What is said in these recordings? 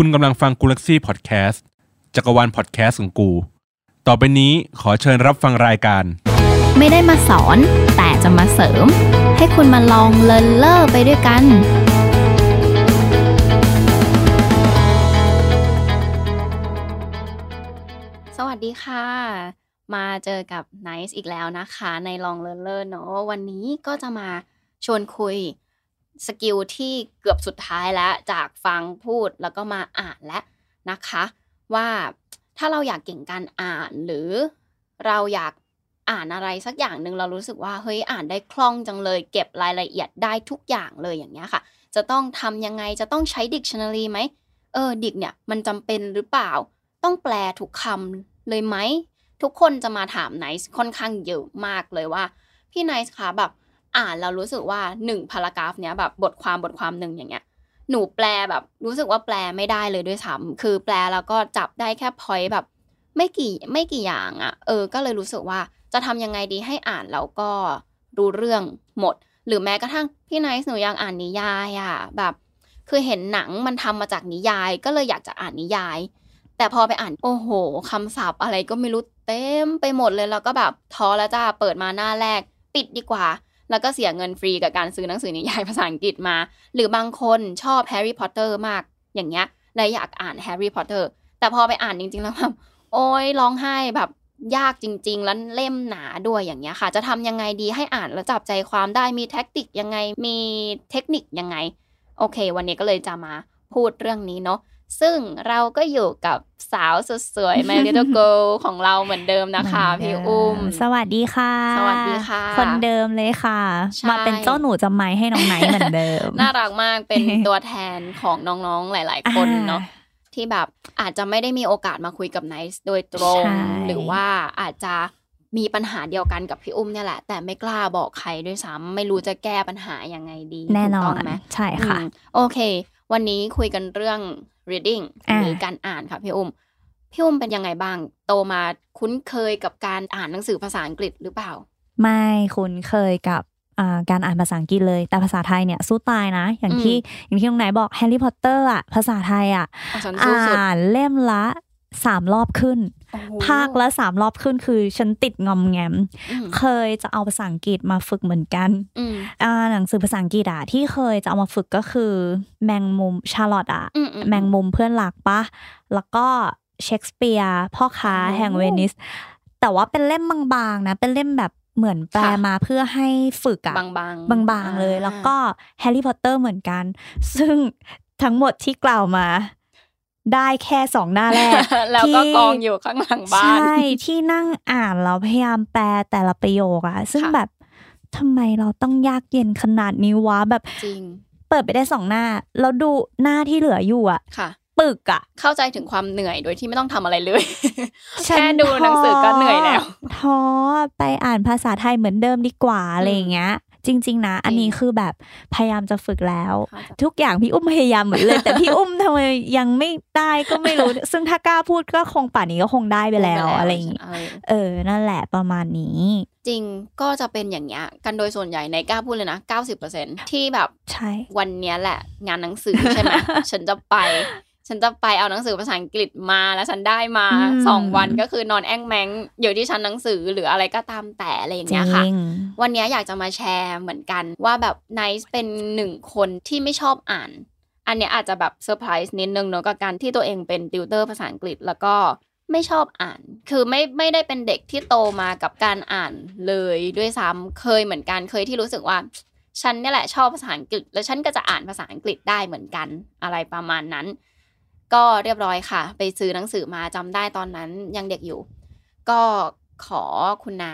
คุณกำลังฟัง Gulaxy Podcast จักรวาลพอดแคสต์ของกู ต่อไปนี้ขอเชิญรับฟังรายการ ไม่ได้มาสอนแต่จะมาเสริม ให้คุณมา Long Learner ไปด้วยกัน สวัสดีค่ะ มาเจอกับไนซ์อีกแล้วนะคะ ใน Long Learner เนาะวันนี้ก็จะมาชวนคุย skill ที่เกือบสุดท้ายแล้วจากฟังพูดแล้วก็มาอ่านแล้วนะคะ ว่าถ้าเราอยากเก่งการอ่านหรือเราอยากอ่านอะไรสักอย่างหนึ่งเรารู้สึกว่าเฮ้ยอ่านได้คล่องจังเลย เก็บรายละเอียดได้ทุกอย่างเลยอย่างเงี้ยค่ะ จะต้องทำยังไงจะต้องใช้ dictionary ไหมเออ dict เนี่ยมันจำเป็นหรือเปล่า ต้องแปลทุกคำเลยไหมทุกคนจะมาถามไนซ์ค่อนข้างเยอะมากเลยว่า พี่ไนซ์คะแบบ อ่านเรารู้สึกว่าหนึ่ง paragraph เนี้ยแบบบทความบทความหนึ่งอย่างเงี้ยหนูแปลแบบรู้สึกว่าแปลไม่ได้เลยด้วยซ้ำคือแปลแล้วก็จับได้แค่ point แบบ ไม่กี่ไม่กี่อย่างอะ่ะ เออ ก็เลยรู้สึกว่าจะทำยังไงดีให้อ่านแล้วก็รู้เรื่องหมด หรือแม้กระทั่งพี่ไนซ์หนูยังอ่านนิยายอะ่ะแบบ คือเห็นหนังมันทำมาจากนิยาย ก็เลยอยากจะอ่านนิยาย แต่พอไปอ่านโอ้โหคำศัพท์อะไรก็ไม่รู้เต็มไปหมดเลยแล้วก็แบบท้อแล้วจ้าเปิดมาหน้าแรก ปิดดีกว่า แล้วก็เสียเงินฟรีกับการซื้อหนังสือนิยายภาษาอังกฤษมา หรือบางคนชอบแฮร์รี่พอตเตอร์มากอย่างเงี้ยเลยอยากอ่านแฮร์รี่พอตเตอร์แต่พอไปอ่านจริง ๆ แล้วแบบโอ้ยร้องไห้แบบยากจริง ๆ แล้วเล่มหนาด้วยอย่างเงี้ยค่ะ จะทำยังไงดีให้อ่านแล้วจับใจความได้มี tactic ยังไงมีเทคนิคยังไง โอเค วันนี้ก็เลยจะมาพูดเรื่องนี้เนาะ ซึ่งเราก็อยู่กับสาวสุดสวย My Little Girl ของเราเหมือนเดิมนะคะ พี่อุ้ม สวัสดีค่ะ สวัสดีค่ะ คนเดิมเลยค่ะใช่มาเป็นเจ้าหนูจะไม้ให้น้องไนท์เหมือนเดิม น่ารักมากเป็นตัวแทนของน้องๆหลาย ๆ คนเนาะที่แบบอาจจะไม่ได้มีโอกาสมาคุยกับไนซ์โดยตรงใช่หรือว่าอาจจะมีปัญหาเดียวกันกับพี่อุ้มเนี่ยแหละ แต่ไม่กล้าบอกใครด้วยซ้ำไม่รู้จะแก้ปัญหายังไงดีแน่นถูกอต้อนงไหมใช่ค่ะอืมโอเค วันนี้คุยกันเรื่อง reading อ่าหรือการอ่านค่ะพี่อุ้มพี่อุ้มเป็นยังไงบ้าง โตมาคุ้นเคยกับการอ่านหนังสือภาษาอังกฤษหรือเปล่า ไม่คุ้นเคยกับอ่าการอ่านภาษาอังกฤษเลย แต่ภาษาไทยเนี่ยสู้ตายนะ อย่างที่อย่างที่น้องไนซ์บอกแฮร์รี่พอตเตอร์อะภาษาไทยอะอ๋อฉันสู้สุดอ่านเล่มละสามรอบขึ้นโอ้โห ภาคละสามรอบขึ้นคือฉันติดงอมแงมอืมเคยจะเอาภาษาอังกฤษมาฝึกเหมือนกันอืมอ่าหนังสือภาษาอังกฤษอะที่เคยจะเอามาฝึกก็คือ แมงมุมชาร์ลอตอะอืมอืมแมงมุมเพื่อนรักปะแล้วก็เชคสเปียร์พ่อค้าโอ้แห่งเวนิส แต่ว่าเป็นเล่มบางๆนะ เป็นเล่มแบบเหมือนแปลค่ะมาเพื่อให้ฝึกอะบางๆบางๆเลยอ่าแล้วก็แฮร์รี่พอตเตอร์เหมือนกัน ซึ่งทั้งหมดที่กล่าวมา ได้แค่สองหน้าแรกแล้วก็ที่กองอยู่ข้างหลังบ้านใช่ที่นั่งอ่านแล้วพยายามแปลแต่ละประโยคอะซึ่งค่ะแบบทำไมเราต้องยากเย็นขนาดนี้วะแบบจริง เปิดไปได้สองหน้า แล้วดูหน้าที่เหลืออยู่อะค่ะปึกอะเข้าใจถึงความเหนื่อยโดยที่ไม่ต้องทำอะไรเลยฉันแค่ดูหนังสือก็เหนื่อยแล้วท้อไปอ่านภาษาไทยเหมือนเดิมดีกว่าอะไรอย่างเงี้ย จริง ๆ นะ อันนี้คือแบบพยายามจะฝึกแล้วเข้าใจทุกอย่างพี่อุ้มพยายามหมดเลย แต่พี่อุ้มทำไมยังไม่ได้ก็ไม่รู้ ซึ่งถ้ากล้าพูดก็คงป่านนี้ก็คงได้ไปแล้วอะไรอย่างงี้เออเออ นั่นแหละประมาณนี้ จริงก็จะเป็นอย่างเงี้ยกันโดยส่วนใหญ่ในกล้าพูดเลยนะ90%ที่แบบใช่วันเนี้ยแหละ งานหนังสือใช่ไหมฉันจะไป ฉันจะไปเอาหนังสือภาษาอังกฤษมาแล้วฉันได้มาอืมสองวันก็คือนอนแอ้งแมงอยู่ที่ชั้นหนังสือหรืออะไรก็ตามแต่อะไรอย่างจริเงี้ยค่ะงวันเนี้ยอยากจะมาแชร์เหมือนกันว่าแบบไนซ์เป็นหนึ่งคนที่ไม่ชอบอ่าน อันเนี้ยอาจจะแบบเซอร์ไพรส์นิดนึงเนอะกับการที่ตัวเองเป็นติวเตอร์ภาษาอังกฤษแล้วก็ไม่ชอบอ่าน คือไม่ไม่ได้เป็นเด็กที่โตมากับการอ่านเลยด้วยซ้ำเคยเหมือนกันเคยที่รู้สึกว่าฉันเนี่ยแหละชอบภาษาอังกฤษ แล้วฉันก็จะอ่านภาษาอังกฤษได้เหมือนกันอะไรประมาณนั้น ก็เรียบร้อยค่ะ ไปซื้อหนังสือมาจำได้ตอนนั้นยังเด็กอยู่ ก็ขอคุณน้า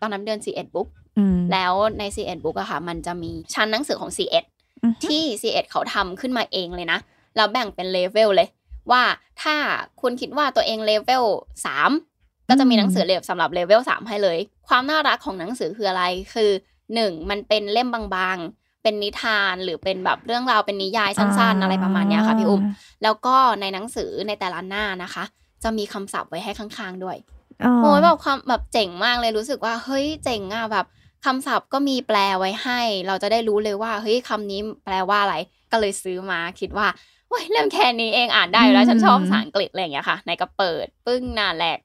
ตอนนั้นเดิน SE-ED Book อืมแล้วใน C1 Book อะค่ะ มันจะมีชั้นหนังสือของ C1 อือฮึที่ C1 เขาทำขึ้นมาเองเลยนะแล้วแบ่งเป็นเลเวลเลย ว่าถ้าคุณคิดว่าตัวเองเลเวล3ก็จะมีหนังสือเลเวลสำหรับเลเวล3ให้เลย ความน่ารักของหนังสือคืออะไรคือ 1. มันเป็นเล่มบางๆ เป็นนิทานหรือเป็นแบบเรื่องราวเป็นนิยายสั้นๆ อะไรประมาณเนี้ยค่ะพี่อุ้มแล้วก็ในหนังสือในแต่ละหน้านะคะ จะมีคำศัพท์ไว้ให้ข้างๆด้วยอ๋อโอ้ยแบบความแบบเจ๋งมากเลยรู้สึกว่าเฮ้ยเจ๋งอะแบบคำศัพท์ก็มีแปลไว้ให้ เราจะได้รู้เลยว่าเฮ้ยคำนี้แปลว่าอะไร ก็เลยซื้อมาคิดว่าโอ้ยเรื่องแค่นี้เองอ่านได้อยู่แล้วฉันชอบภาษาอังกฤษอะไรอย่างเงี้ยค่ะในก็เปิดปึ้งหน้าแรก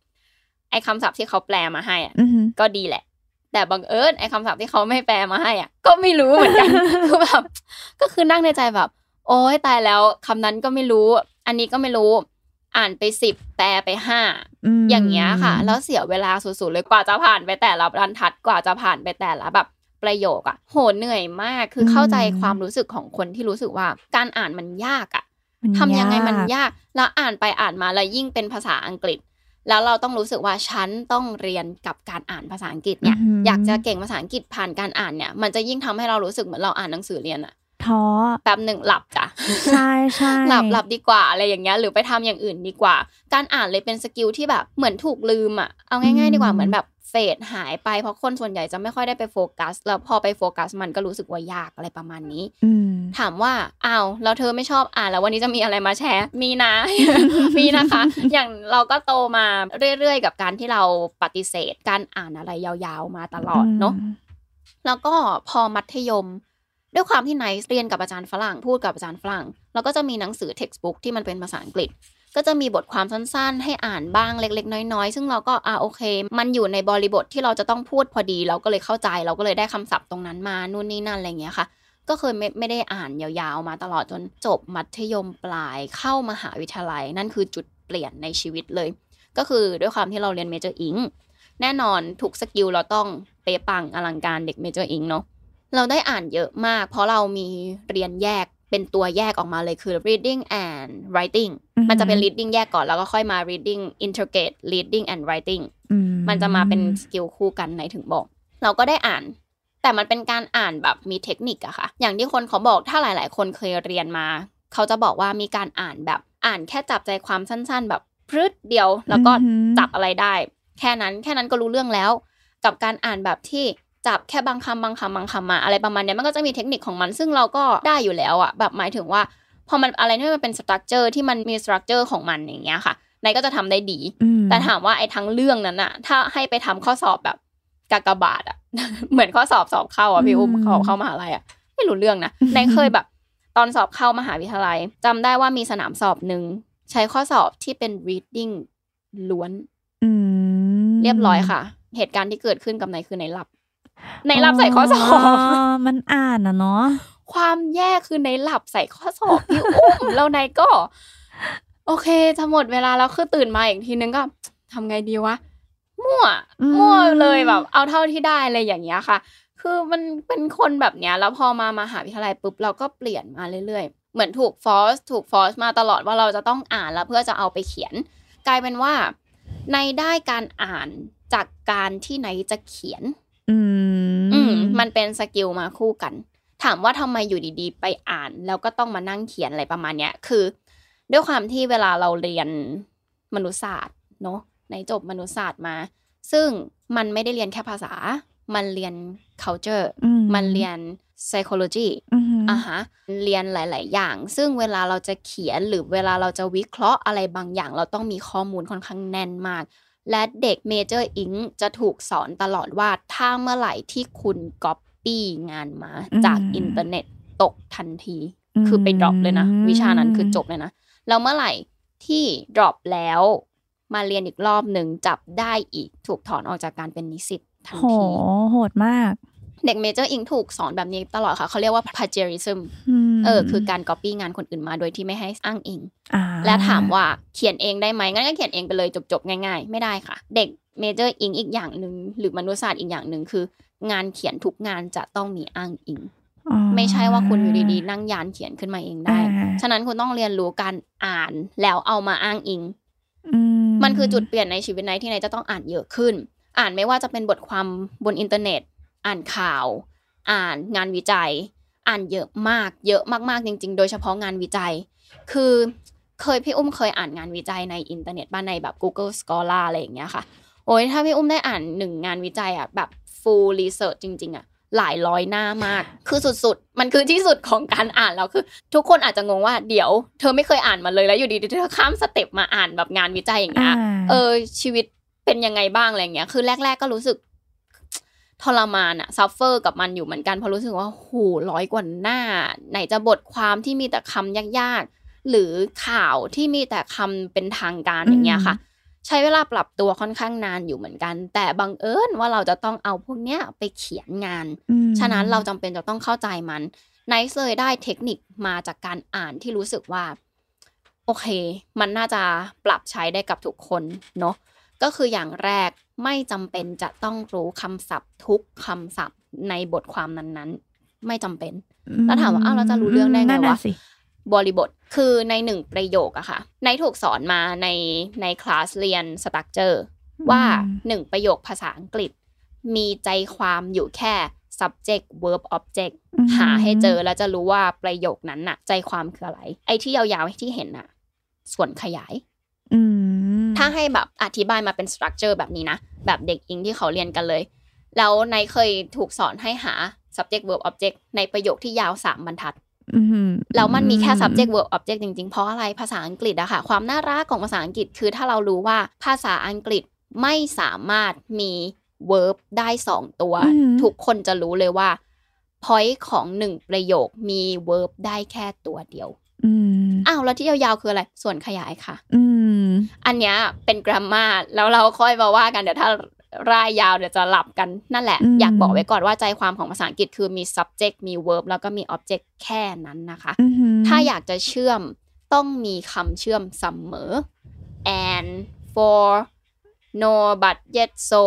ไอ้คำศัพท์ที่เขาแปลมาให้อะอือหือก็ดีแหละ แต่บังเอิญไอ้คำศัพท์ที่เขาไม่แปลมาให้อะ ก็ไม่รู้เหมือนกันคือแบบก็คือนั่งในใจแบบ โอ๊ยตายแล้วคำนั้นก็ไม่รู้ อันนี้ก็ไม่รู้ อ่านไปสิบแปลไปห้ามอย่างเงี้ยค่ะ แล้วเสียเวลาสุดๆเลยกว่าจะผ่านไปแต่ละบรรทัดกว่าจะผ่านไปแต่ละแบบประโยคอะโหเหนื่อยมากคือเข้าใจความรู้สึกของคนที่รู้สึกว่าการอ่านมันยากอะมันทำยังไงมันยากยากแล้วอ่านไปอ่านมาแล้วยิ่งเป็นภาษาอังกฤษ แล้วเราต้องรู้สึกว่าฉันต้องเรียนกับการอ่านภาษาอังกฤษเนี่ยอือหืออยากจะเก่งภาษาอังกฤษผ่านการอ่านเนี่ย มันจะยิ่งทำให้เรารู้สึกเหมือนเราอ่านหนังสือเรียนอะท้อแป๊บหนึ่งหลับจ้ะใช่ใช่หลับหลับดีกว่าอะไรอย่างเงี้ยหรือไปทำอย่างอื่นดีกว่า การอ่านเลยเป็น skill ที่แบบเหมือนถูกลืมอะเอาง่าย ๆ ดีกว่าเหมือนแบบ fade หายไปเพราะคนส่วนใหญ่จะไม่ค่อยได้ไปโฟกัส แล้วพอไปโฟกัสมันก็รู้สึกว่ายากอะไรประมาณนี้อืมถามว่าอ้าวแล้วเธอไม่ชอบอ่านแล้ววันนี้จะมีอะไรมาแชร์มีนะ มีนะคะ อย่างเราก็โตมาเรื่อยๆ กับการที่เราปฏิเสธ การอ่านอะไรยาวๆมาตลอดเนาะแล้วก็พอมัธยมด้วยความที่ไนซ์เรียนกับอาจารย์ฝรั่งพูดกับอาจารย์ฝรั่ง แล้วก็จะมีหนังสือ textbook ที่มันเป็นภาษาอังกฤษ ก็จะมีบทความสั้นๆ ให้อ่านบ้างเล็ก ๆ น้อยๆ ซึ่งเราก็อ่าโอเค มันอยู่ในบริบทที่เราจะต้องพูดพอดี เราก็เลยเข้าใจเราก็เลยได้คำศัพท์ตรงนั้นมานู่นนี่นั่นอะไรเงี้ยค่ะ ก็เคยไม่ไม่ได้อ่านยาวๆมาตลอดจนจบมัธยมปลายเข้ามหาวิทยาลัย นั่นคือจุดเปลี่ยนในชีวิตเลย ก็คือด้วยความที่เราเรียน major Engแน่นอนทุก skill เราต้องเป๊ะปังอลังการเด็ก major Eng เนาะเราได้อ่านเยอะมาก เพราะเรามีเรียนแยก เป็นตัวแยกออกมาเลยคือ reading and writing อือหือมันจะเป็น reading แยกก่อนแล้วก็ค่อยมา reading integrate reading and writing อืมมันจะมาเป็น skill คู่กันในถึงบอก เราก็ได้อ่าน แต่มันเป็นการอ่านแบบมีเทคนิคอะค่ะ อย่างที่คนเขาบอกถ้าหลาย ๆ คนเคยเรียนมา เขาจะบอกว่ามีการอ่านแบบอ่านแค่จับใจความสั้น ๆ แบบพรืดเดียว แล้วก็อือหือจับอะไรได้ แค่นั้นแค่นั้นก็รู้เรื่องแล้ว กับการอ่านแบบที่ จับแค่บางคำบางคำบางคำมาอะไรประมาณเนี้ยมันก็จะมีเทคนิคของมัน ซึ่งเราก็ได้อยู่แล้วอะแบบหมายถึงว่าพอมันอะไรที่มันเป็น structure ที่มันมี structure ของมันอย่างเงี้ยค่ะไนซ์ก็จะทำได้ดีอืมแต่ถามว่าไอ้ทั้งเรื่องนั้นอะถ้าให้ไปทำข้อสอบแบบกากบาทอะเหมือนข้อสอบสอบเข้าอะพี่อุ้มสอบเข้ามหาลัยอะไม่รู้เรื่องนะไนซ์เคยแบบ ตอนสอบเข้ามหาวิทยาลัยจำได้ว่ามีสนามสอบหนึ่งใช้ข้อสอบที่เป็น reading ล้วนอืมเรียบร้อยค่ะ เหตุการณ์ที่เกิดขึ้นกับนายคือในหลับ ในหลับใส่ข้อสอบมันอ่านอะเนาะความแย่คือในหลับใส่ข้อสอบพี่อุ้มแล้วนายก็ โอเคจะหมดเวลาแล้วคือตื่นมาอีกทีนึงก็ทำไงดีวะมั่วอืมมั่วเลยแบบ เอาเท่าที่ได้เลยอย่างเงี้ยค่ะ คือมันเป็นคนแบบเนี้ย แล้วพอมามาหาวิทยาลัยปุ๊บเราก็เปลี่ยนมาเรื่อยๆ เหมือนถูก force ถูก force มาตลอดว่าเราจะต้องอ่านแล้วเพื่อจะเอาไปเขียน กลายเป็นว่า ไนซ์ได้การอ่านจากการที่ไนซ์จะเขียน อืมอืมมันเป็น skill มาคู่กัน ถามว่าทำไมอยู่ดีๆ ไปอ่าน แล้วก็ต้องมานั่งเขียนอะไรประมาณเนี้ยคือ ด้วยความที่เวลาเราเรียนมนุษยศาสตร์เนาะไนท์จบมนุษยศาสตร์มา ซึ่งมันไม่ได้เรียนแค่ภาษา มันเรียน culture อืมันเรียน psychology อืมอะฮะ เรียนหลาย ๆ อย่าง ซึ่งเวลาเราจะเขียนหรือเวลาเราจะวิเคราะห์อะไรบางอย่าง เราต้องมีข้อมูลค่อนข้างแน่นมาก และเด็ก major อิงจะถูกสอนตลอดว่าถ้าเมื่อไหร่ที่คุณก๊อปปี้งานมาจากอินเทอร์เน็ตตกทันที คือไป drop เลยนะ วิชานั้นคือจบเลยนะ แล้วเมื่อไหร่ที่ drop แล้ว มาเรียนอีกรอบหนึ่งจับได้อีกถูกถอนออกจากการเป็นนิสิตทันโหทีโหดมาก เด็ก major อิงถูกสอนแบบนี้ตลอดค่ะ เขาเรียกว่า plagiarism มเออคือการ copy งานคนอื่นมาโดยที่ไม่ให้อ้างอิงอ่าและถามว่าเขียนเองได้ไหมงั้นก็เขียนเองไปเลยจบๆ ง่ายๆ ไม่ได้ค่ะ เด็ก major อิงอีกอย่างหนึ่งหรือมนุษยศาสตร์อีกอย่างหนึ่งคือ งานเขียนทุกงานจะต้องมีอ้างอิงอ๋อไม่ใช่ว่าคุณอยู่ดีๆ นั่งเทียนเขียนขึ้นมาเองได้อ่าฉะนั้นคุณต้องเรียนรู้การอ่านแล้วเอามาอ้างอิงอืมันคือจุดเปลี่ยนในชีวิตไนท์ที่ไนท์จะต้องอ่านเยอะขึ้น อ่านไม่ว่าจะเป็นบทความบนอินเทอร์เน็ต อ่านข่าว อ่านงานวิจัย อ่านเยอะมาก เยอะมากๆจริง ๆ โดยเฉพาะงานวิจัย คือเคยพี่อุ้มเคยอ่านงานวิจัยในอินเทอร์เน็ตบ้างในแบบ Google Scholar อะไรอย่างเงี้ยค่ะ โอ้ยถ้าพี่อุ้มได้อ่านหนึ่งงานวิจัยอะแบบ full research จริง ๆอะหลายร้อยหน้ามาก คือสุดๆ มันคือที่สุดของการอ่านแล้วคือ ทุกคนอาจจะงงว่าเดี๋ยว เธอไม่เคยอ่านมาเลยแล้วอยู่ดีๆเธอข้าม step มาอ่านแบบงานวิจัยอย่างเงี้ย เออชีวิตเป็นยังไงบ้างอะไรเงี้ย คือแรก ๆก็รู้สึก ทรมานอะ suffer กับมันอยู่เหมือนกันเพราะรู้สึกว่าโหร้อยกว่าหน้า ไหนจะบทความที่มีแต่คำยากหรือข่าวที่มีแต่คำเป็นทางการอย่างเงี้ยค่ะ ใช้เวลาปรับตัวค่อนข้างนานอยู่เหมือนกัน แต่บังเอิญว่าเราจะต้องเอาพวกเนี้ยไปเขียนงานอืมฉะนั้นเราจำเป็นจะต้องเข้าใจมันไนซ์เลยได้เทคนิคมาจากการอ่านที่รู้สึกว่า โอเค มันน่าจะปรับใช้ได้กับทุกคนเนาะก็คืออย่างแรก ไม่จำเป็นจะต้องรู้คำศัพท์ทุกคำศัพท์ในบทความนั้นๆ ไม่จำเป็น แล้วถามว่าอ้าวเราจะรู้เรื่องได้ไงนั่นน่ะวะสิบริบทคือในหนึ่งประโยคอะค่ะ ไนท์ถูกสอนมาในในคลาสเรียน structure ว่าหนึ่งประโยคภาษาอังกฤษ มีใจความอยู่แค่ subject verb object อืมหาให้เจอแล้วจะรู้ว่าประโยคนั้นน่ะ ใจความคืออะไร ไอ้ที่ยาวๆที่เห็นน่ะ ส่วนขยาย อืมถ้าให้แบบอธิบายมาเป็น structure แบบนี้นะ แบบเด็กอิงที่เขาเรียนกันเลย แล้วไนท์เคยถูกสอนให้หา subject verb object ในประโยคที่ยาวสามบรรทัดอืมแล้วมันมีแค่ subject verb object จริงๆ เพราะอะไรภาษาอังกฤษอะค่ะ ความน่ารักของภาษาอังกฤษคือถ้าเรารู้ว่าภาษาอังกฤษไม่สามารถมี verb ได้สองตัวอืมทุกคนจะรู้เลยว่า point ของหนึ่งประโยคมี verb ได้แค่ตัวเดียว อืมอ้าวแล้วที่ยาวๆคืออะไร ส่วนขยายค่ะ อืม อันเนี้ยเป็นกราฟมาแล้วเราค่อยมาว่ากันเดี๋ยวถ้าร่ายยาวเดี๋ยวจะหลับกันนั่นแหละอืมอยากบอกไว้ก่อนว่าใจความของภาษาอังกฤษคือมี subject มี verb แล้วก็มี object แค่นั้นนะคะอืมถ้าอยากจะเชื่อมต้องมีคำเชื่อมเสมอ and for no but yet so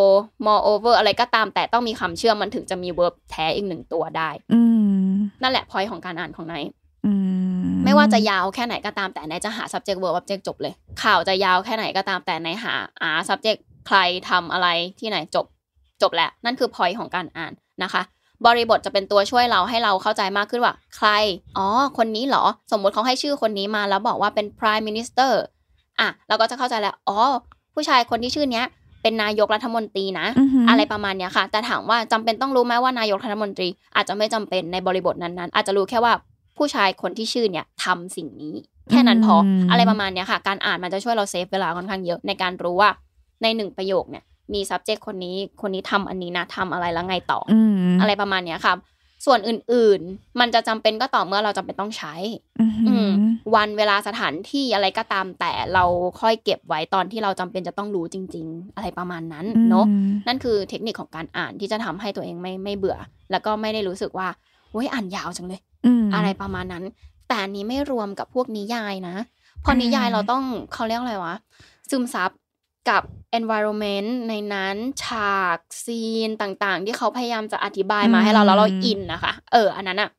moreover อะไรก็ตามแต่ต้องมีคำเชื่อมมันถึงจะมี verb แท้อีกหนึ่งตัวได้อืมนั่นแหละ point ของการอ่านของไนท์อืม ไม่ว่าจะยาวแค่ไหนก็ตามแต่ไหนจะหา subject verb object จบเลย ข่าวจะยาวแค่ไหนก็ตามแต่ไหนหาอ่า subject ใครทำอะไรที่ไหนจบจบแล้วนั่นคือ point ของการอ่านนะคะ บริบทจะเป็นตัวช่วยเราให้เราเข้าใจมากขึ้นว่า ใคร อ๋อ คนนี้เหรอ สมมุติเขาให้ชื่อคนนี้มาแล้วบอกว่าเป็น prime minister อะเราก็จะเข้าใจแล้ว อ๋อ ผู้ชายคนที่ชื่อเนี้ย เป็นนายกรัฐมนตรีนะอือหือออะไรประมาณเนี้ยค่ะ แต่ถามว่าจำเป็นต้องรู้ไหมว่านายกรัฐมนตรี อาจจะไม่จำเป็นในบริบทนั้นๆ อาจจะรู้แค่ว่า ผู้ชายคนที่ชื่อเนี่ยทำสิ่งนี้ แค่นั้นพออมอะไรประมาณเนี้ยค่ะ การอ่านมันจะช่วยเราเซฟเวลาค่อนข้างเยอะในการรู้ว่าในหนึ่งประโยคเนี่ย มี subject คนนี้คนนี้ทำอันนี้นะทำอะไรแล้วไงต่อออืมอะไรประมาณเนี้ยค่ะส่วนอื่นๆ มันจะจำเป็นก็ต่อเมื่อเราจำเป็นต้องใช้ อืมอืมวันเวลาสถานที่อะไรก็ตามแต่เราค่อยเก็บไว้ตอนที่เราจำเป็นจะต้องรู้จริง ๆ อะไรประมาณนั้นเนาะอืมนั่นคือเทคนิคของการอ่านที่จะทำให้ตัวเองไม่ไม่เบื่อ แล้วก็ไม่ได้รู้สึกว่าเฮ้ยอ่านยาวจังเลยม อะไรประมาณนั้น แต่อันนี้ไม่รวมกับพวกนิยายนะเพออ่านินิยายเราต้องเขาเรียกอะไรวะ ซึมซับกับ environment ในนั้นฉากซีนต่างๆ ที่เขาพยายามจะอธิบายมาให้เราแล้วเราอินนะคะ เออ อันนั้นอะ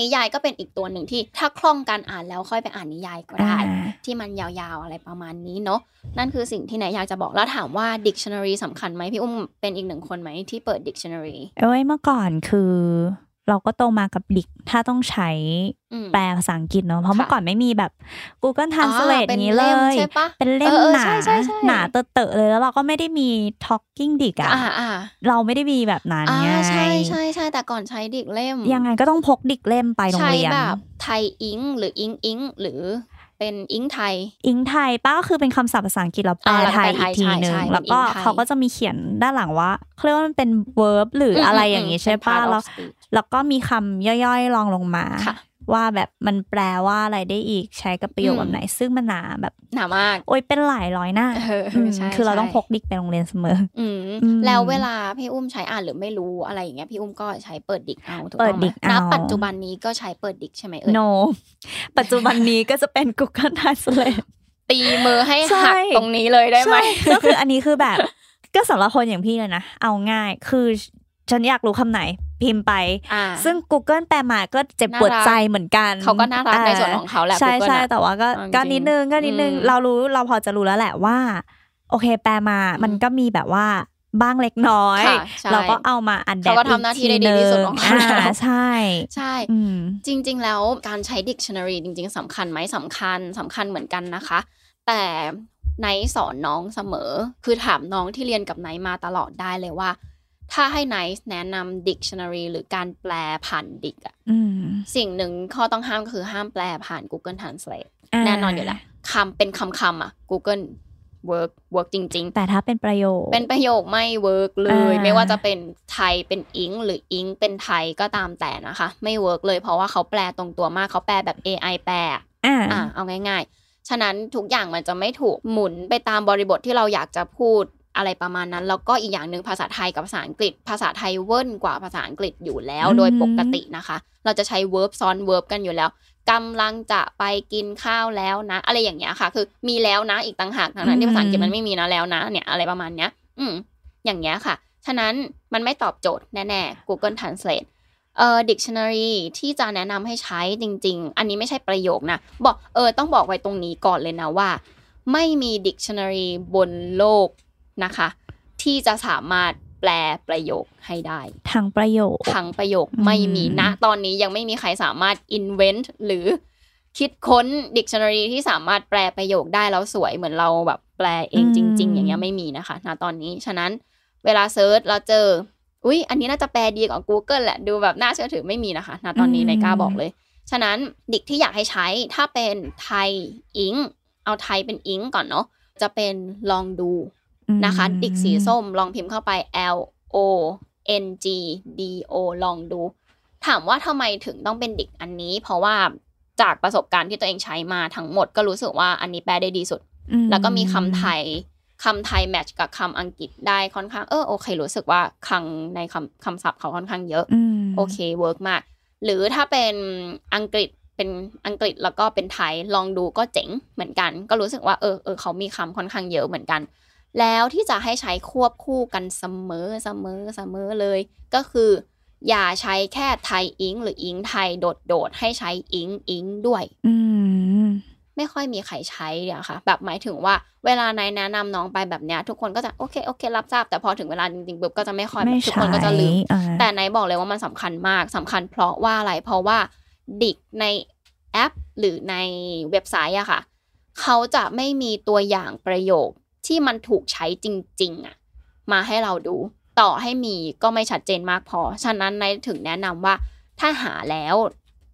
นิยายก็เป็นอีกตัวหนึ่งที่ถ้าคล่องการอ่านแล้วค่อยไปอ่านนิยายก็ได้อ่าที่มันยาวๆอะไรประมาณนี้เนาะนั่นคือสิ่งที่ไหนอยากจะบอกแล้วถามว่า dictionary สำคัญไหมพี่อุ้มเป็นอีกหนึ่งคนไหมที่เปิด dictionary เอ้ยเมื่อก่อนคือ เราก็โตมากับดิกถ้าต้องใช้อืมแปลภาษาอังกฤษเนาะเพราะค่ะเมื่อก่อนไม่มีแบบ Google Translate เป็นนี้เลเล่มยใช่ปะเป็นเล่มเออเออหนาใช่ใช่ใช่หนาเตอะๆเลยแล้วเราก็ไม่ได้มี talking dick อะอ่าอ่าเราไม่ได้มีแบบนั้นอ่าไงใช่ใช่ใช่แต่ก่อนใช้ดิกเล่ม ยังไงก็ต้องพกดิกเล่มไปโรงใช้เรียนแบบไทยอิงหรืออิงอิงหรือ เป็นอิงไทย อิงไทยป้าก็คือเป็นคำศัพท์ภาษาอังกฤษแล้วแปลอ่าแล้วก็ไทยแปลไทอียกทีหนึ่ใช่งใช่แล้วก็เป็นอิงไทยเขาก็จะมีเขียนด้านหลังว่าเขาเรียกว่ามันเป็น verb หรืออะไรอย่างนี้ใช่เป็นป้า part of แล้ว speech แล้วก็มีคำย่อยๆรองลงมาค่ะ ว่าแบบมันแปลว่าอะไรได้อีกใช้กับประโยคอืมแบบไหน ซึ่งมันหนาแบบหนามาก โอ๊ยเป็นหลายร้อยหน้าเอออืมใช่คือเราต้องใช่พกดิกไปโรงเรียนเสมออืมอืมแล้วเวลาพี่อุ้มใช้อ่านหรือไม่รู้อะไรอย่างเงี้ยพี่อุ้มก็ใช้เปิดดิกเอาถูกเปิต้ดองไหมดิกณเอาปัจจุบันนี้ก็ใช้เปิดดิกใช่ไหมเอ่ย no ปัจจุบันนี้ก็จะเป็น Google Translate ตีมือให้ใช่หักตรงนี้เลยได้ไหมใช่ก็คืออันนี้คือแบบ ก็สำหรับคนอย่างพี่เลยนะเอาง่ายคือ ฉันอยากรู้คำไหนพิมพ์ไปอ่าซึ่ง Google แปลมาก็เจ็บปวดน่ารักใจเหมือนกัน เขาก็น่ารักในส่วนของเขาแหละ ใช่ Google ใช่อะแต่ว่าก็เอาจริงก็นิดนึงก็นิดนึงอืมเรารู้เราพอจะรู้แล้วแหละว่า โอเค แปลมามันก็มีแบบว่าบ้างเล็กน้อยค่ะใช่เราก็เอามาอันแดเขาก็ทำหน้าที่ได้ดีที่สุดของเขาอ่าใช่ ใช่อืมจริง ๆ แล้วการใช้ dictionary จริง ๆสำคัญไหมสำคัญสำคัญเหมือนกันนะคะ แต่ไนท์สอนน้องเสมอ คือถามน้องที่เรียนกับไนท์มาตลอดได้เลยว่า ถ้าให้ไนท์แนะนำ dictionary หรือการแปลผ่านดิกอะอืมสิ่งหนึ่งข้อต้องห้ามก็คือห้ามแปลผ่าน Google Translate าแน่นอนอยู่แล้วคำเป็นคำคำๆอะ Google work work จริง ๆ แต่ถ้าเป็นประโยค เป็นประโยคไม่ work เลยอ่าไม่ว่าจะเป็นไทยเป็นอิงหรืออิงเป็นไทยก็ตามแต่นะคะ ไม่ work เลยเพราะว่าเขาแปลตรงตัวมากเขาแปลแบบ AI แปลอ่าอ่าเอาง่าย ๆ ฉะนั้นทุกอย่างมันจะไม่ถูกหมุนไปตามบริบทที่เราอยากจะพูด อะไรประมาณนั้น แล้วก็อีกอย่างหนึ่งภาษาไทยกับภาษาอังกฤษ ภาษาไทยเวิ่นกว่าภาษาอังกฤษอยู่แล้วอืมโดยปกตินะคะ เราจะใช้ verb ซ้อน verb กันอยู่แล้วกำลังจะไปกินข้าวแล้วนะ อะไรอย่างเงี้ยค่ะ คือมีแล้วนะอีกต่างหากทั้งนั้นที่ภาษาอังกฤษมันไม่มีนะแล้วนะ เนี่ยอะไรประมาณเนี้ย อืม อย่างเงี้ยค่ะ ฉะนั้นมันไม่ตอบโจทย์แน่ๆ Google Translate เอ่อ dictionary ที่จะแนะนำให้ใช้จริง ๆ อันนี้ไม่ใช่ประโยคนะ บอกเออต้องบอกไว้ตรงนี้ก่อนเลยนะว่า ไม่มี dictionary บนโลก นะคะ ที่จะสามารถแปลประโยคให้ได้ทางประโยคทั้งประโยคอืมไม่มีนะ ตอนนี้ยังไม่มีใครสามารถ invent หรือคิดค้น dictionary ที่สามารถแปลประโยคได้แล้วสวยเหมือนเราแบบแปลเองจริง ๆ อย่างเงี้ยไม่มีนะคะณตอนนี้ฉะนั้นเวลาเซิร์ชเราเจอ อุ๊ยอันนี้น่าจะแปลดีกว่า Google แหละ ดูแบบน่าเชื่อถือไม่มีนะคะณตอนนี้อืมในกล้าบอกเลย ฉะนั้นดิกที่อยากให้ใช้ถ้าเป็นไทยอิง เอาไทยเป็นอิงก่อนเนาะจะเป็นลองดู นะคะ ดิกสีส้มลองพิมพ์เข้าไป L O N G D O ลองดู ถามว่าทำไมถึงต้องเป็นดิกอันนี้ เพราะว่าจากประสบการณ์ที่ตัวเองใช้มาทั้งหมดก็รู้สึกว่าอันนี้แปลได้ดีสุดอืแล้วก็มีคำไทยคำไทย match กับคำอังกฤษได้ค่อนข้างเออโอเค รู้สึกว่าคลังในคำคำศัพท์เขาค่อนข้างเยอะอืมโอเค work มาก หรือถ้าเป็นอังกฤษเป็นอังกฤษแล้วก็เป็นไทยลองดูก็เจ๋งเหมือนกัน ก็รู้สึกว่าเออเออเขามีคำค่อนข้างเยอะเหมือนกัน แล้วที่จะให้ใช้ควบคู่กันเสมอเสมอเสมอเลย ก็คือ อย่าใช้แค่ไทยอิงหรืออิงไทยโดดโดดๆให้ใช้อิงอิงด้วยอืมไม่ค่อยมีใครใช้อะค่ะ แบบหมายถึงว่า เวลานายแนะนำน้องไปแบบเนี้ยทุกคนก็จะโอเคโอเครับทราบ แต่พอถึงเวลาจริงๆปุ๊บก็จะไม่ค่อยไม่ทุกใช่คนก็จะลืมอ่าแต่ไนายบอกเลยว่ามันสำคัญมากสำคัญเพราะว่าอะไรเพราะว่าดิกในแอปหรือในเว็บไซต์อะค่ะ เขาจะไม่มีตัวอย่างประโยค ที่มันถูกใช้จริงๆอะมาให้เราดู ต่อให้มีก็ไม่ชัดเจนมากพอ ฉะนั้นในายถึงแนะนำว่าถ้าหาแล้ว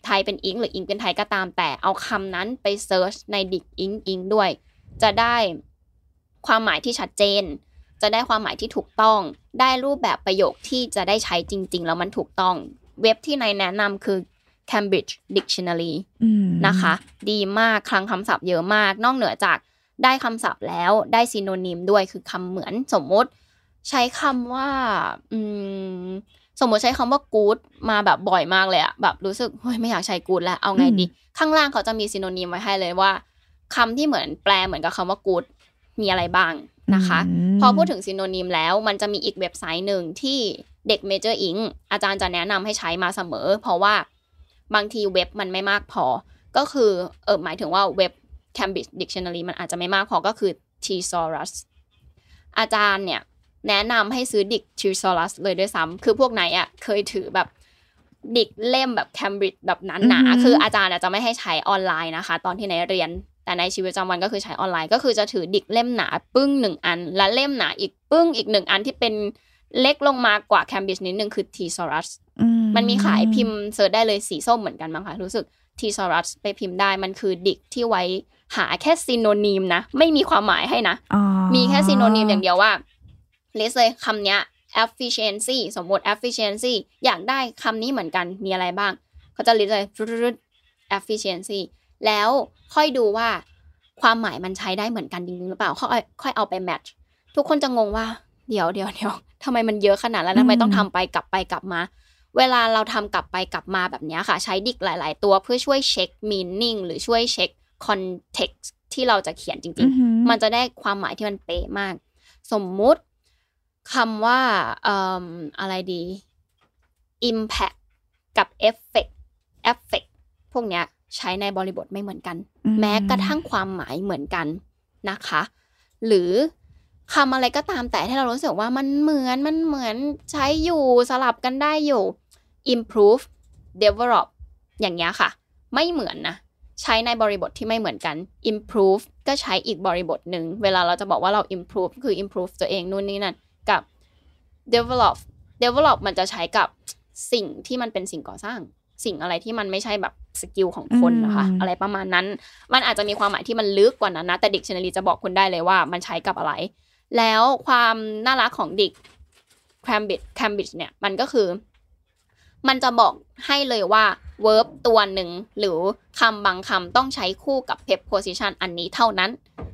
ไทยเป็นอิงหรืออิงเป็นไทยก็ตามแต่เอาคำนั้นไป search ในดิกอิงอิงด้วย จะได้ความหมายที่ชัดเจน จะได้ความหมายที่ถูกต้อง ได้รูปแบบประโยคที่จะได้ใช้จริง ๆ แล้วมันถูกต้อง เว็บที่ไนท์แนะนำคือ Cambridge Dictionary อืมนะคะ ดีมากคลังคำศัพท์เยอะมาก นอกเหนือจาก ได้คำศัพท์แล้วได้ synonym ด้วยคือคำเหมือนสมมติ ใช้คำว่าอืมสมมติใช้คำว่า good มาแบบบ่อยมากเลยอะแบบรู้สึกเฮ้ยไม่อยากใช้ good แล้วเอาไงดี ข้างล่างเขาจะมี synonym ไว้ให้เลยว่าคำที่เหมือนแปลเหมือนกับคำว่า good มีอะไรบ้างนะคะมพอพูดถึง synonym แล้วมันจะมีอีกเว็บไซต์หนึ่งที่เด็ก major อิงอาจารย์จะแนะนำให้ใช้มาเสมอ เพราะว่าบางทีเว็บมันไม่มากพอ ก็คือเออหมายถึงว่าเว็บ Cambridge Dictionary มันอาจจะไม่มากพอก็คือ Thesaurus อาจารย์เนี่ยแนะนำให้ซื้อดิก Thesaurus เลยด้วยซ้ำคือพวกไนท์อะเคยถือแบบดิกเล่มแบบ Cambridge แบบหนาอือหือๆคืออาจารย์อะจะไม่ให้ใช้ออนไลน์นะคะ ตอนที่ไนท์เรียนแต่ในชีวิตประจำวันก็คือใช้ออนไลน์ก็คือจะถือดิกเล่มหนาปึ้งหนึ่งอัน และเล่มหนาอีกปึ้งอีกหนึ่งอันที่เป็นเล็กลงมากว่า Cambridge นิดนึงคือ Thesaurus อืมันมีขายพิมพ์ search ได้เลยสีส้มเหมือนกันมั้งคะรู้สึก Thesaurus ไปพิมพ์ได้มันคือดิกที่ไว้ หาแค่ซีโนนิมนะ ไม่มีความหมายให้นะอ๋อมีแค่ซีโนนิมอย่างเดียวว่าเลสเลยคำเนี้ย efficiency สมมติ efficiency อยากได้คำนี้เหมือนกันมีอะไรบ้าง เขาจะลิสต์เลย efficiency แล้วค่อยดูว่าความหมายมันใช้ได้เหมือนกันจริงๆหรือเปล่า ค่อยค่อยเอาไปแมทช์ทุกคนจะงงว่าเดี๋ยวเดี๋ยวเดี๋ยวทำไมมันเยอะขนาดนั้นทำไมต้องทำไปกลับไปกลับมา เวลาเราทำกลับไปกลับมาแบบเนี้ยค่ะ ใช้ดิกหลาย ๆ ตัวเพื่อช่วยเช็ค meaning หรือช่วยเช็ค context ที่เราจะเขียนจริงอือหือๆมันจะได้ความหมายที่มันเป๊ะมาก สมมุติคำว่าเอิ่มอะไรดี impact กับ effect effect พวกเนี้ยใช้ในบริบทไม่เหมือนกันอืมแม้กระทั่งความหมายเหมือนกันนะคะ หรือคำอะไรก็ตามแต่ที่เรารู้สึกว่ามันเหมือนมันเหมือนใช้อยู่สลับกันได้อยู่ improve develop อย่างเงี้ยค่ะ ไม่เหมือนนะ ใช้ในบริบทที่ไม่เหมือนกัน improve ก็ใช้อีกบริบทหนึ่ง เวลาเราจะบอกว่าเรา improve คือ improve ตัวเองนู่นนี่นั่นกับ develop develop มันจะใช้กับสิ่งที่มันเป็นสิ่งก่อสร้าง สิ่งอะไรที่มันไม่ใช่แบบ skill ของคนนะคะอืมอะไรประมาณนั้น มันอาจจะมีความหมายที่มันลึกกว่านั้นนะแต่ dictionary จะบอกคุณได้เลยว่ามันใช้กับอะไร แล้วความน่ารักของดิก Cambridge Cambridge เนี่ยมันก็คือ มันจะบอกให้เลยว่า verb ตัวหนึ่งหรือคำบางคำต้องใช้คู่กับ preposition อันนี้เท่านั้น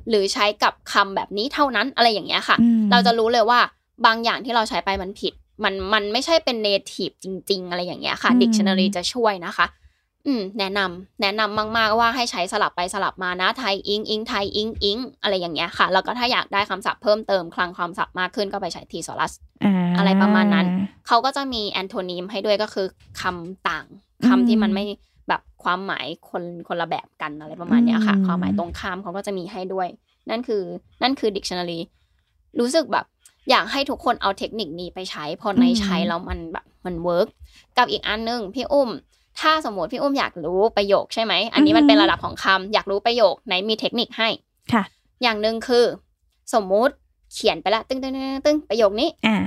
หรือใช้กับคำแบบนี้เท่านั้นอะไรอย่างเงี้ยค่ะอืมเราจะรู้เลยว่าบางอย่างที่เราใช้ไปมันผิด มันมันไม่ใช่เป็น native จริง ๆ อะไรอย่างเงี้ยค่ะอืม dictionary จะช่วยนะคะ อืมแนะนำแนะนำมากๆว่าให้ใช้สลับไปสลับมานะไทยอิงอิงไทยอิงอิงอะไรอย่างเงี้ยค่ะ แล้วก็ถ้าอยากได้คำศัพท์เพิ่มเติมคลังความศัพท์มากขึ้นก็ไปใช้ทีสอรัสอะไรประมาณนั้น เขาก็จะมี antonym ให้ด้วยก็คือคำต่างคำที่มันไม่แบบความหมายคนคนละแบบกันอะไรประมาณเนี้ยค่ะอืมความหมายตรงข้ามเขาก็จะมีให้ด้วย นั่นคือนั่นคือ dictionary รู้สึกแบบอยากให้ทุกคนเอาเทคนิคนี้ไปใช้พอในใช้แล้วมันแบบมัน work กับอีกอันหนึงพี่อุ้ม ถ้าสมมติพี่อุ้มอยากรู้ประโยคใช่ไหม อันนี้มันเป็นระดับของคำอยากรู้ประโยคไหนมีเทคนิคให้ค่ะ อย่างหนึ่งคือ สมมุติเขียนไปละตึ้งตึ้งตึ้งตึ้งประโยคนี้อ่า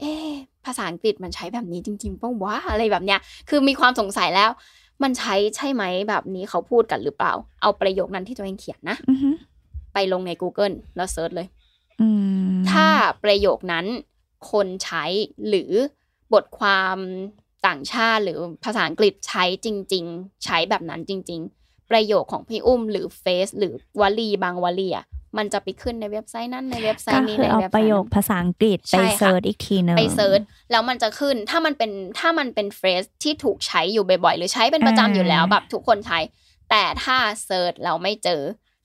เอ๊ะภาษาอังกฤษมันใช้แบบนี้จริงๆป่าวะอะไรแบบเนี้ย คือมีความสงสัยแล้ว มันใช้ใช่ไหมแบบนี้เขาพูดกันหรือเปล่า เอาประโยคนั้นที่ตัวเองเขียนนะอือฮึไปลงใน Google แล้วเซิร์ชเลยอืมถ้าประโยคนั้นคนใช้หรือบทความ ต่างชาติหรือภาษาอังกฤษใช้จริง ๆ ใช้แบบนั้นจริง ๆ ประโยคของพี่อุ้มหรือ phrase หรือวลีบางวลีอะมันจะไปขึ้นในเว็บไซต์นั้นในเว็บไซต์นี้ก็คือในเอาเว็บไซต์ประโยคนั้นภาษาอังกฤษใช่ไปค่ะ search อีกทีหนึงไป searchแล้วมันจะขึ้นถ้ามันเป็นถ้ามันเป็น phrase ที่ถูกใช้อยู่บ่อยๆ หรือใช้เป็นประจำอยู่แล้วแบบทุกคนใช้ แต่ถ้า search เราไม่เจอ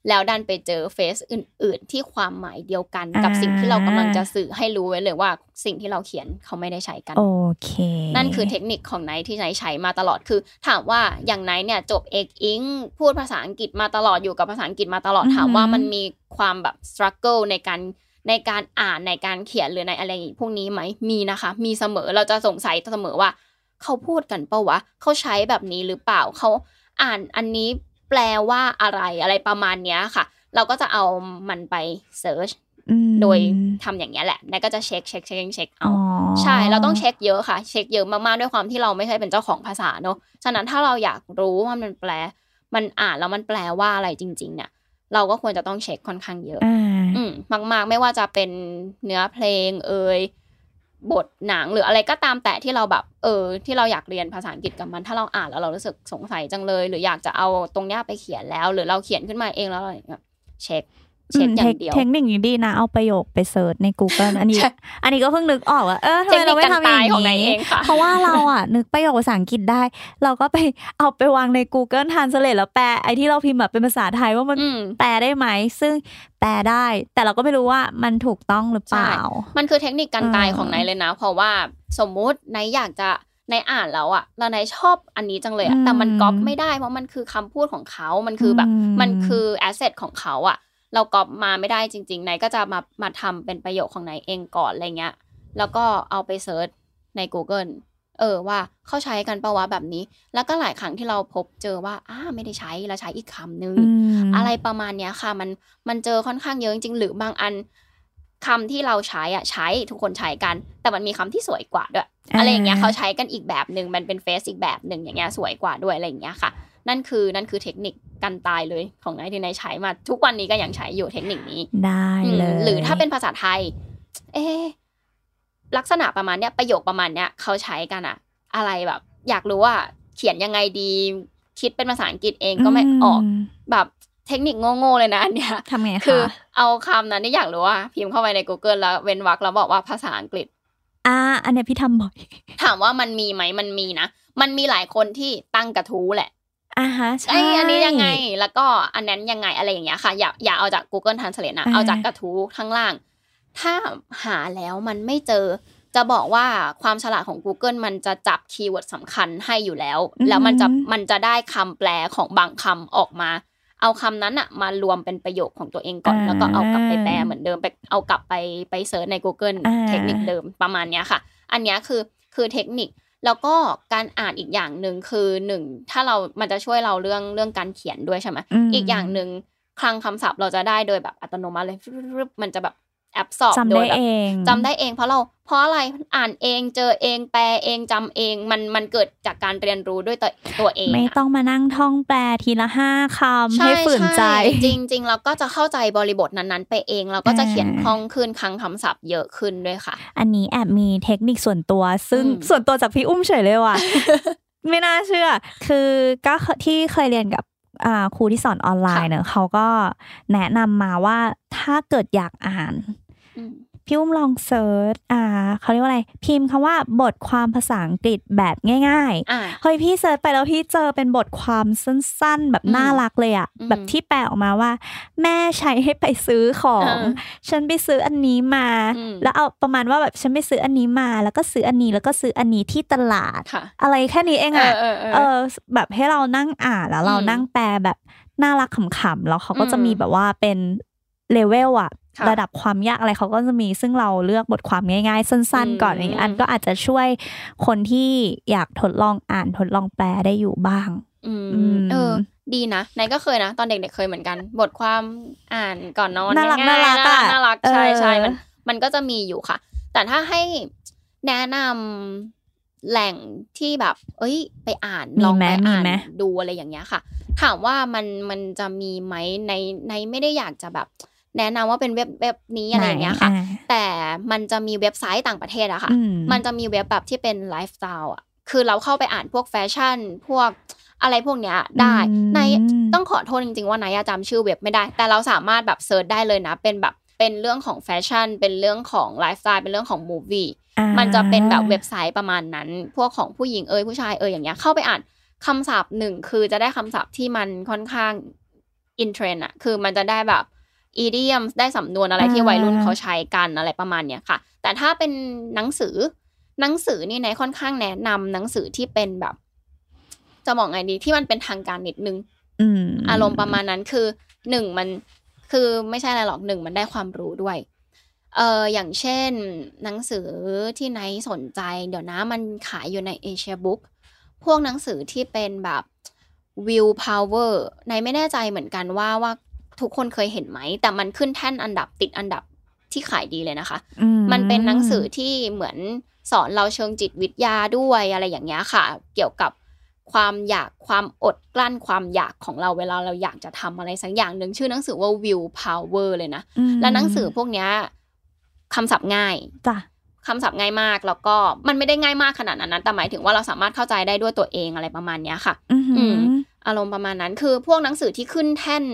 แล้วดันไปเจอ phrase อื่น ๆ ที่ความหมายเดียวกันกับสิ่งที่เรากำลังจะสื่อให้รู้ไว้เลยว่าสิ่งที่เราเขียนเขาไม่ได้ใช้กันโอเคนั่นคือเทคนิคของไนท์ที่ไนท์ใช้มาตลอดคือ ถามว่าอย่างไนท์เนี่ยจบเอกอิงพูดภาษาอังกฤษมาตลอดอยู่กับภาษาอังกฤษมาตลอดอือหือถามว่ามันมีความแบบ struggle ในการในการอ่านในการเขียนหรือในอะไรพวกนี้ไหมมีนะคะ มีเสมอเราจะสงสัยเสมอว่า เขาพูดกันเปล่าวะเขาใช้แบบนี้หรือเปล่าเขาอ่านอันนี้ แปลว่าอะไรอะไรประมาณเนี้ยค่ะ เราก็จะเอามันไป search อืมโดยทำอย่างเงี้ยแหละนายก็จะเช็คเช็คเช็คเช็คเอาอ๋อใช่เราต้องเช็คเยอะค่ะ เช็คเยอะมากๆด้วยความที่เราไม่ใช่เป็นเจ้าของภาษาเนอะฉะนั้นถ้าเราอยากรู้ว่ามันแปล มันอ่านแล้วมันแปลว่าอะไรจริง ๆ เนี่ย เราก็ควรจะต้องเช็คค่อนข้างเยอะอ่าอืมมาก ๆ ไม่ว่าจะเป็นเนื้อเพลงเอ่ย บทหนังหรืออะไรก็ตามแต่ที่เราแบบเออ ที่เราอยากเรียนภาษาอังกฤษกับมัน ถ้าเราอ่านแล้วเรารู้สึกสงสัยจังเลย หรืออยากจะเอาตรงเนี้ยไปเขียนแล้ว หรือเราเขียนขึ้นมาเองแล้วอะไรเงี้ยเช็ค เช็คอย่างเดียว เทคนิคนี้ดีนะ เอาประโยคไป search ใน Google อันนี้ใช่อันนี้ก็เพิ่งนึกออกว่าเออทำไมเราไม่ทำอย่าตายของนายเองค่ะเพราะว่าเราอะ นึกประโยคภาษาอังกฤษได้ เราก็ไปเอาไปวางใน Google Translate แล้วแปลไอ้ที่เราพิมพ์แบบเป็นภาษาไทยว่ามันอืมแปลได้ไหม ซึ่งแปลได้ แต่เราก็ไม่รู้ว่ามันถูกต้องหรือเปล่า มันคือเทคนิคการตายเออของนายเลยนะ เพราะว่าสมมุตินายอยากจะนายอ่านแล้วอะแล้วนายชอบอันนี้จังเลยอะแต่มันก๊อปไม่ได้เพราะมันคือคำพูดของเขา มันคือแบบอืมมันคือ asset ของเขาอะ เราก๊อปมาไม่ได้จริงๆนายก็จะมามาทำเป็นประโยคของนายเองก่อนอะไรเงี้ย แล้วก็เอาไปเซิร์ชใน Google เออว่าเขาใช้กันปะวะแบบนี้ แล้วก็หลายครั้งที่เราพบเจอว่าอ้าไม่ได้ใช้แล้วใช้อีกคำนึงอืมอะไรประมาณเนี้ยค่ะ มันมันเจอค่อนข้างเยอะจริงๆหรือบางอันคำที่เราใช้อะใช้ทุกคนใช้กัน แต่มันมีคำที่สวยกว่าด้วยอ่าอะไรอย่างเงี้ยเขาใช้กันอีกแบบหนึ่งมันเป็นเฟซอีกแบบหนึ่งอย่างเงี้ยสวยกว่าด้วยอะไรอย่างเงี้ยค่ะ นั่นคือนั่นคือเทคนิคกันตายเลยของนายที่นายใช้มา ทุกวันนี้ก็ยังใช้อยู่เทคนิคนี้ได้อืมเลยหรือถ้าเป็นภาษาไทย เอ๊ะลักษณะประมาณเนี้ยประโยคประมาณเนี้ยเขาใช้กันอะอะไรแบบ อยากรู้ว่าเขียนยังไงดี คิดเป็นภาษาอังกฤษเองก็ไม่ออกมแบบเทคนิคโง่ๆเลยนะอันเนี้ยทำไงคะคือ เอาคำนั้นที่อยากรู้ว่าพิมพ์เข้าไปใน Google แล้วเว้นวรรคแล้วบอกว่าภาษาอังกฤษอ่าอันเนี้ยพี่ทำบ่อยถามว่ามันมีไหมมันมีนะ มันมีหลายคนที่ตั้งกระทู้แหละ อ่าฮะใช่ไอยอันนี้ยังไงแล้วก็อันนั้นยังไงอะไรอย่างเงี้ยค่ะ อย่าอย่าเอาจาก Google Translate นะอ่าเอาจากกระทู้ข้างล่าง ถ้าหาแล้วมันไม่เจอ จะบอกว่าความฉลาดของ Google มันจะจับ keyword สำคัญให้อยู่แล้ว แล้วมันจะมันจะได้คำแปลของบางคำออกมา เอาคำนั้นอะมารวมเป็นประโยคของตัวเองก่อน แล้วก็เอากลับไปแปลเหมือนเดิมไปเอากลับไปไปเซิร์ชใน Google เทคนิคเดิมประมาณเนี้ยค่ะ อันเนี้ยคือคือเทคนิค แล้วก็การอ่านอีกอย่างหนึ่งคือหนึ่งถ้าเรามันจะช่วยเราเรื่องเรื่องการเขียนด้วยใช่ไหมมอีกอย่างหนึ่งคลังคำศัพท์เราจะได้โดยแบบอัตโนมัติเลยฟึบมันจะแบบแอบสอบจำโดได้ยแบบเองจำได้เองเพราะเราพ ราะอะไรอ่านเองเจอเองแปลเองจำเองมันมันเกิดจากการเรียนรู้ด้วยตัวตัวเอง ไม่ต้องมานั่งท่องแปลทีละห้าคำให้ฝืนใจ จริงจริงๆเราก็จะเข้าใจบริบทนั้นๆ ไปเอง เราก็จะเขียนคล่องขึ้นคลังคำศัพท์เยอะขึ้นด้วยค่ะ อันนี้แอบมีเทคนิคส่วนตัว ซึ่งอืมส่วนตัวจากพี่อุ้มเฉยเลยว่ะไม่น่าเชื่อ คือก็ที่เคยเรียนกับอ่าครูที่สอนออนไลน์เนอะเขาก็แนะนำมาว่าถ้าเกิดอยากอ่านอืม พี่อุ้มลอง search อ่าเขาเรียกว่าอะไร พิมพ์คำว่าบทความภาษาอังกฤษแบบง่ายๆอ่าเฮ้ยพี่ search ไปแล้วพี่เจอเป็นบทความสั้นๆ แบบอืมน่ารักเลยอะอืมแบบที่แปลออกมาว่า แม่ใช้ให้ไปซื้อของเออฉันไปซื้ออันนี้มาอืมแล้วเอาประมาณว่าแบบฉันไปซื้ออันนี้มา แล้วก็ซื้ออันนี้แล้วก็ซื้ออันนี้ที่ตลาดค่ะอะไรแค่นี้เองอะเออเออเออเออแบบให้เรานั่งอ่านแล้วเราอืมนั่งแปลแบบน่ารักขำๆแล้วเขาก็จะอืมมีแบบว่าเป็นเลเวลอะค่ะ ระดับความยากอะไรเขาก็จะมี ซึ่งเราเลือกบทความง่ายๆ สั้นอืมๆก่อนอย่างนี้อันก็อาจจะช่วยคนที่อยากทดลองอ่านทดลองแปลได้อยู่บ้างอืมอืมเออ ดีนะนายก็เคยนะ ตอนเด็กๆเคยเหมือนกัน บทความอ่านก่อนนอนน่ารักง่ายๆน่ารักอะน่ารักใช่เออใช่มันมันก็จะมีอยู่ค่ะ แต่ถ้าให้แนะนำแหล่งที่แบบ เอ้ย ไปอ่านมีลองไหมไปมีอ่านไหมดูอะไรอย่างเงี้ยค่ะ ถามว่ามันมันจะมีไหมในในไม่ได้อยากจะแบบ แนะนำว่าเป็นเว็บเว็บนี้อะไรอย่างเงี้ยค่ะไหนอ่แต่มันจะมีเว็บไซต์ต่างประเทศอะค่ะอืมมันจะมีเว็บแบบที่เป็นไลฟ์สไตล์อะคือเราเข้าไปอ่านพวกแฟชั่น พวกอะไรพวกเนี้ยได้อืมในต้องขอโทษจริง ๆ ว่านายจำชื่อเว็บไม่ได้ แต่เราสามารถแบบ search ได้เลยนะ เป็นแบบเป็นเรื่องของแฟชั่น เป็นเรื่องของไลฟ์สไตล์เป็นเรื่องของ movie อ่ามันจะเป็นแบบเว็บไซต์ประมาณนั้น พวกของผู้หญิงเอ่ยผู้ชายเอ่ยอย่างเงี้ยเข้าไปอ่านคำศัพท์หนึ่งคือจะได้คำศัพท์ที่มันค่อนข้าง in trend อะคือมันจะได้แบบ idiom ได้สำนวนอะไรที่วัยรุ่นเขาใช้กันอะไรประมาณเนี้ยค่ะ แต่ถ้าเป็นหนังสือ หนังสือนี่ในค่อนข้างแนะนำหนังสือที่เป็นแบบ จะบอกไงดีที่มันเป็นทางการนิดนึงอืมอารมณ์ประมาณนั้นคือหนึ่งมันคือไม่ใช่อะไรหรอกหนึ่งมันได้ความรู้ด้วยเอออย่างเช่น หนังสือที่ไนท์สนใจ เดี๋ยวนะมันขายอยู่ในเอเชียบุ๊กพวกหนังสือที่เป็นแบบ will power ในไม่แน่ใจเหมือนกันว่าว่า ทุกคนเคยเห็นไหม แต่มันขึ้นแท่นอันดับติดอันดับที่ขายดีเลยนะคะอืมันเป็นหนังสือที่เหมือนสอนเราเชิงจิตวิทยาด้วยอะไรอย่างเงี้ยค่ะ เกี่ยวกับความอยากความอดกลั้นความอยากของเราเวลาเราอยากจะทำอะไรสักอย่างหนึ่งชื่อหนังสือว่า will power เลยนะอืมและหนังสือพวกเนี้ยคำศัพท์ง่ายจ้ะ คำศัพท์ง่ายมาก แล้วก็มันไม่ได้ง่ายมากขนาดนั้นนะแต่หมายถึงว่าเราสามารถเข้าใจได้ด้วยตัวเองอะไรประมาณเนี้ยค่ะอือหืออืมอารมณ์ประมาณนั้นคือพวกหนังสือที่ขึ้นแท่น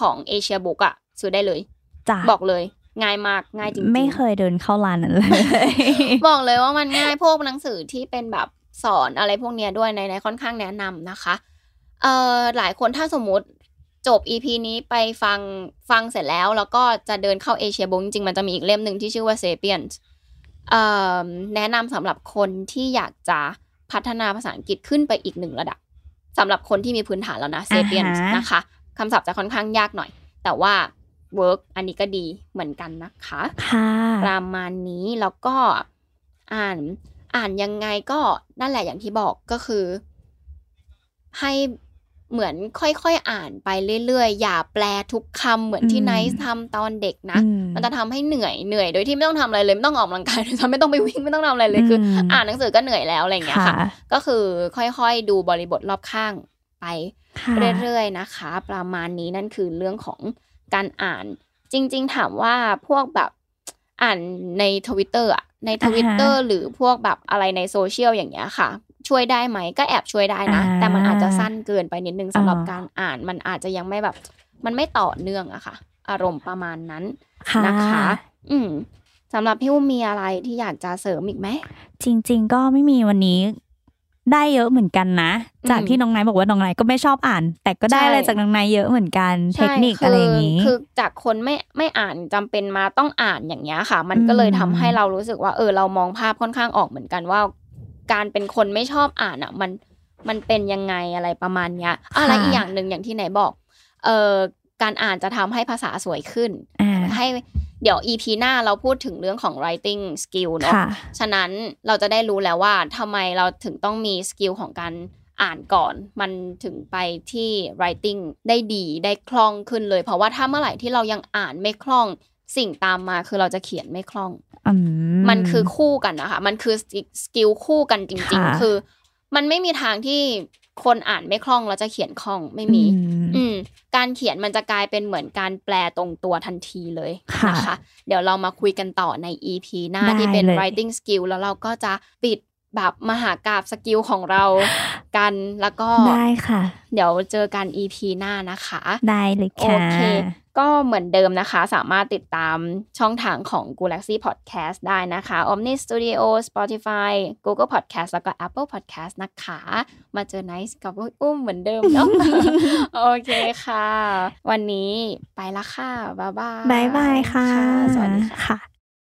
ของเอเชียบุ๊กอะซื้อได้เลยจ้ะบอกเลยง่ายมากง่ายจริงๆไม่เคยเดินเข้าร้านนั้นเลยบอกเลยว่ามันง่ายพวกหนังสือที่เป็นแบบสอนอะไรพวกเนี้ยด้วยในในค่อนข้างแนะนำนะคะเอ่อหลายคนถ้าสมมุติจบ EP นี้ไปฟังฟังเสร็จแล้ว แล้วก็จะเดินเข้าเอเชียบงจริงๆมันจะมีอีกเล่มหนึ่งที่ชื่อว่า Sapiens เอ่อ แนะนำสำหรับคนที่อยากจะพัฒนาภาษาอังกฤษขึ้นไปอีกหนึ่งระดับสำหรับคนที่มีพื้นฐานแล้วนะ Sapiens อ่าฮะนะคะคำศัพท์จะค่อนข้างยากหน่อย แต่ว่า work อันนี้ก็ดีเหมือนกันนะคะค่ะประมาณนี้แล้วก็อ่านอ่านยังไงก็นั่นแหละอย่างที่บอกก็คือ ให้ เหมือนค่อยๆอ่านไปเรื่อยๆ อย่าแปลทุกคำเหมือนที่อืมไนท์ทำตอนเด็กนะอืมันจะทำให้เหนื่อยเหนื่อยโดยที่ไม่ต้องทำอะไรเลย ไม่ต้องออกกำลังกายด้วยซ้ำไม่ต้องไปวิ่งไม่ต้องทำอะไรเลยคืออมอ่านหนังสือก็เหนื่อยแล้วอะไรอย่างเงี้ยค่ะค่ะก็คือค่อยๆ ดูบริบทรอบข้างไปค่ะเรื่อยๆนะคะ ประมาณนี้นั่นคือเรื่องของการอ่าน จริง ๆ ถามว่าพวกแบบอ่านในทวิตเตอร์อะในทวิตเตอร์หรือพวกแบบอะไรในโซเชียลอย่างเงี้ยค่ะ ช่วยได้ไหมก็แอบช่วยได้นะอ่าแต่มันอาจจะสั้นเกินไปนิดนึงสำหรับอ่าการอ่านมันอาจจะยังไม่แบบ มันไม่ต่อเนื่องอะค่ะ อารมณ์ประมาณนั้นค่ะนะคะ อืมสำหรับพี่อุ้มมีอะไรที่อยากจะเสริมอีกไหมจริง ๆ ก็ไม่มีวันนี้ได้เยอะเหมือนกันนะอืมจากที่น้องนายบอกว่าน้องนายก็ไม่ชอบอ่าน แต่ก็ได้ใช่อะไรจากน้องนายเยอะเหมือนกัน เทคนิคใช่อะไรอย่างนี้ คือจากคนไม่ไม่อ่านจำเป็นมาต้องอ่านอย่างเงี้ยค่ะ มันก็เลยอืมทำให้เรารู้สึกว่า เออเรามองภาพค่อนข้างออกเหมือนกันว่า การเป็นคนไม่ชอบอ่านอะ มันมันเป็นยังไงอะไรประมาณเนี้ยอะไรอีกอย่างหนึ่งอย่างที่ไหนบอก เออการอ่านจะทำให้ภาษาสวยขึ้นอ่าให้เดี๋ยว EP หน้าเราพูดถึงเรื่องของ writing skill เนอะค่ะฉะนั้นเราจะได้รู้แล้วว่าทำไมเราถึงต้องมี skill ของการอ่านก่อน มันถึงไปที่ writing ได้ดีได้คล่องขึ้นเลย เพราะว่าถ้าเมื่อไหร่ที่เรายังอ่านไม่คล่อง สิ่งตามมาคือเราจะเขียนไม่คล่องอืมันคือคู่กันนะคะ มันคือ skill คู่กันจริงค่ะๆคือ มันไม่มีทางที่คนอ่านไม่คล่องแล้วจะเขียนคล่องไม่มี อืมอืมการเขียนมันจะกลายเป็นเหมือนการแปลตรงตัวทันทีเลยค่ะนะคะ เดี๋ยวเรามาคุยกันต่อใน EP หน้าได้ที่เป็นเลย writing skill แล้วเราก็จะปิด แบบมหากราบสกิลของเรากันแล้วก็ได้ค่ะ เดี๋ยวเจอกัน EP หน้านะคะ ได้เลยโอค่ะเค ก็เหมือนเดิมนะคะ สามารถติดตามช่องทางของ Galaxy Podcast ได้นะคะ Omni Studio Spotify Google Podcast แล้วก็ Apple Podcast นะคะ มาเจอ Nice กับอุ้มเหมือนเดิมเนาะโอเคค่ะ วันนี้ไปละค่ะ บ๊ายบายบายบายค่ะ สวัสดีค่ะค่ะ